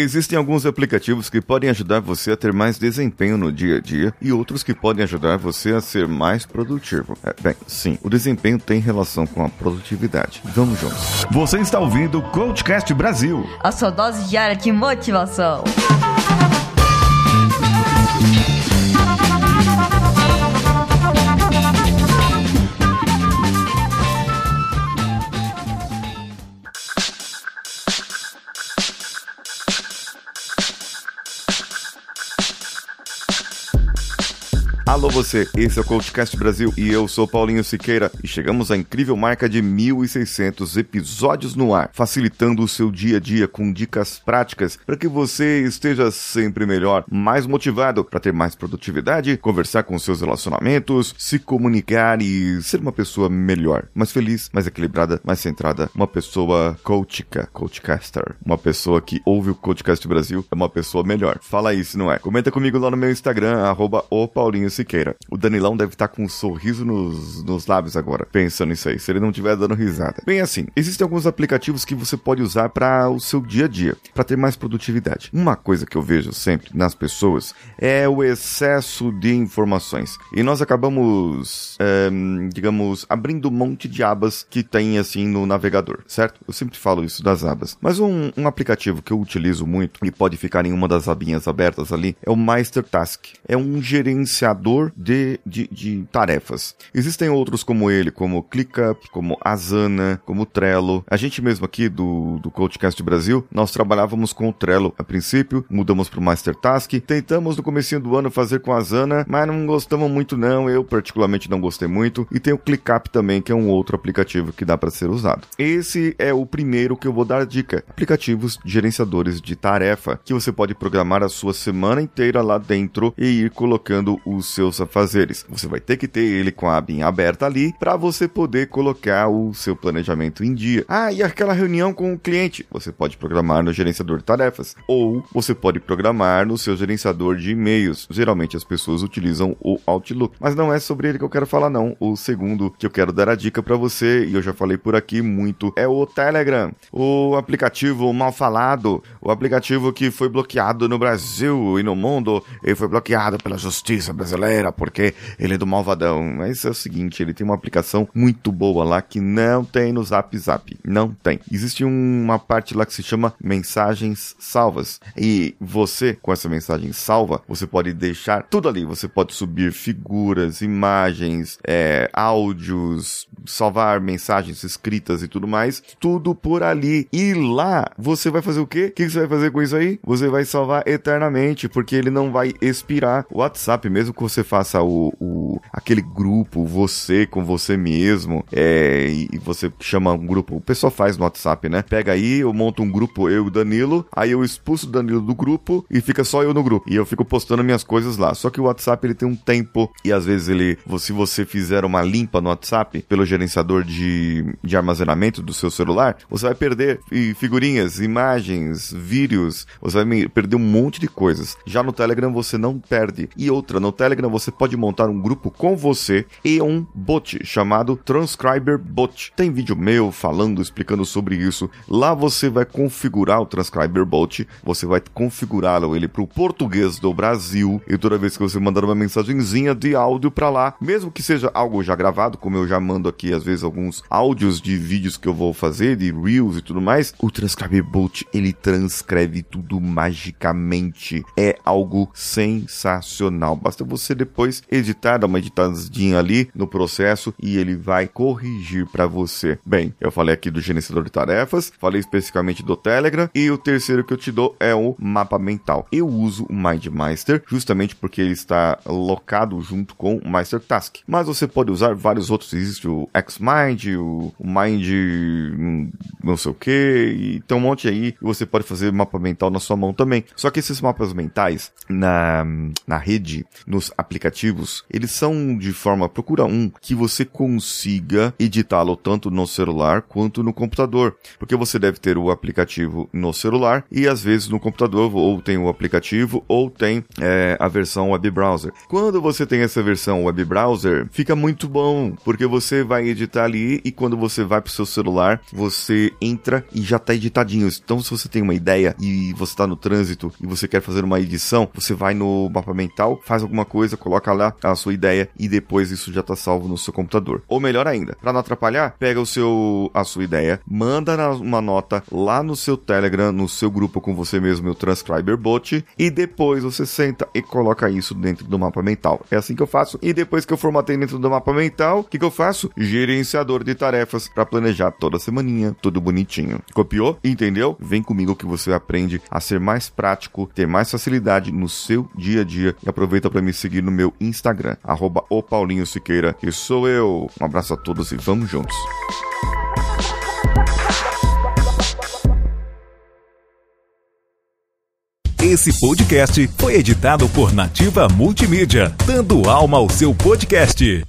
Existem alguns aplicativos que podem ajudar você a ter mais desempenho no dia a dia e outros que podem ajudar você a ser mais produtivo. É, bem, sim, o desempenho tem relação com a produtividade. Vamos juntos. Você está ouvindo o Coachcast Brasil a sua dose diária de motivação. Alô você, esse é o Coachcast Brasil e eu sou Paulinho Siqueira e chegamos à incrível marca de 1.600 episódios no ar, facilitando o seu dia a dia com dicas práticas para que você esteja sempre melhor, mais motivado para ter mais produtividade, conversar com seus relacionamentos, se comunicar e ser uma pessoa melhor, mais feliz, mais equilibrada, mais centrada, uma pessoa coachica, coachcaster, uma pessoa que ouve o Coachcast Brasil é uma pessoa melhor. Fala isso, não é? Comenta comigo lá no meu Instagram, arroba o Paulinho Siqueira. O Danilão deve estar com um sorriso nos, nos lábios agora, pensando nisso aí, se ele não estiver dando risada. Bem assim, existem alguns aplicativos que você pode usar para o seu dia a dia, para ter mais produtividade. Uma coisa que eu vejo sempre nas pessoas é o excesso de informações. E nós acabamos, é, digamos, abrindo um monte de abas que tem assim no navegador, certo? Eu sempre falo isso das abas. Mas um, um aplicativo que eu utilizo muito e pode ficar em uma das abinhas abertas ali é o Master Task. É um gerenciador de, de, de tarefas. Existem outros como ele, como ClickUp, como Asana, como Trello. A gente mesmo aqui do, do Coachcast Brasil, nós trabalhávamos com o Trello a princípio, mudamos para o Master Task, tentamos no começo do ano fazer com a Asana, mas não gostamos muito não, eu particularmente não gostei muito, e tem o ClickUp também, que é um outro aplicativo que dá para ser usado. Esse é o primeiro que eu vou dar dica. Aplicativos gerenciadores de tarefa, que você pode programar a sua semana inteira lá dentro e ir colocando os seus afazeres. Você vai ter que ter ele com a abinha aberta ali para você poder colocar o seu planejamento em dia. Ah, e aquela reunião com o cliente? Você pode programar no gerenciador de tarefas ou você pode programar no seu gerenciador de e-mails. Geralmente as pessoas utilizam o Outlook, mas não é sobre ele que eu quero falar não. O segundo que eu quero dar a dica para você e eu já falei por aqui muito é o Telegram, o aplicativo mal falado, o aplicativo que foi bloqueado no Brasil e no mundo e foi bloqueado pela justiça brasileira galera, porque ele é do malvadão. Mas é o seguinte, ele tem uma aplicação muito boa lá que não tem no Zap Zap. Não tem. Existe uma parte lá que se chama mensagens salvas. E você, com essa mensagem salva, você pode deixar tudo ali. Você pode subir figuras, imagens, é, áudios, salvar mensagens escritas e tudo mais. Tudo por ali. E lá, você vai fazer o quê? O que você vai fazer com isso aí? Você vai salvar eternamente, porque ele não vai expirar. O WhatsApp, mesmo que você você faça o, o aquele grupo, você com você mesmo, é, e você chama um grupo, o pessoal faz no WhatsApp, né? Pega aí, eu monto um grupo, eu e o Danilo, aí eu expulso o Danilo do grupo e fica só eu no grupo. E eu fico postando minhas coisas lá. Só que o WhatsApp ele tem um tempo e às vezes ele, se você fizer uma limpa no WhatsApp pelo gerenciador de, de armazenamento do seu celular, você vai perder figurinhas, imagens, vídeos, você vai perder um monte de coisas. Já no Telegram você não perde. E outra, no Telegram você pode montar um grupo com você e um bot chamado Transcriber Bot. Tem vídeo meu falando, explicando sobre isso. Lá você vai configurar o Transcriber Bot, você vai configurá-lo ele para o português do Brasil e toda vez que você mandar uma mensagenzinha de áudio para lá, mesmo que seja algo já gravado, como eu já mando aqui às vezes alguns áudios de vídeos que eu vou fazer, de reels e tudo mais, o Transcriber Bot ele transcreve tudo magicamente. É algo sensacional. Basta você depois editar, dar uma editadinha ali no processo e ele vai corrigir para você. Bem, eu falei aqui do gerenciador de tarefas, falei especificamente do Telegram e o terceiro que eu te dou é o mapa mental. Eu uso o MindMeister justamente porque ele está locado junto com o Master Task. Mas você pode usar vários outros, existe o Xmind, o Mind hum, não sei o que, e tem um monte aí, e você pode fazer mapa mental na sua mão também. Só que esses mapas mentais na, na rede, nos aplicativos eles são de forma, procura um que você consiga editá-lo tanto no celular quanto no computador, porque você deve ter o aplicativo no celular e às vezes no computador ou tem o aplicativo ou tem é, a versão web browser. Quando você tem essa versão web browser, fica muito bom, porque você vai editar ali e quando você vai pro seu celular, você entra e já tá editadinho. Então se você tem uma ideia e você tá no trânsito e você quer fazer uma edição, você vai no mapa mental, faz alguma coisa, coloca lá a sua ideia e depois isso já tá salvo no seu computador. Ou melhor ainda, para não atrapalhar, pega o seu a sua ideia, manda uma nota lá no seu Telegram, no seu grupo com você mesmo, meu Transcriber Bot, e depois você senta e coloca isso dentro do mapa mental. É assim que eu faço. E depois que eu formatei dentro do mapa mental, o que, que eu faço? Gerenciador de tarefas para planejar toda semaninha, tudo bonitinho. Copiou? Entendeu? Vem comigo que você aprende a ser mais prático, ter mais facilidade no seu dia a dia e aproveita para me seguir no meu Instagram, arroba o Paulinho Siqueira, que sou eu. Um abraço a todos e vamos juntos. Esse podcast foi editado por Nativa Multimídia, dando alma ao seu podcast.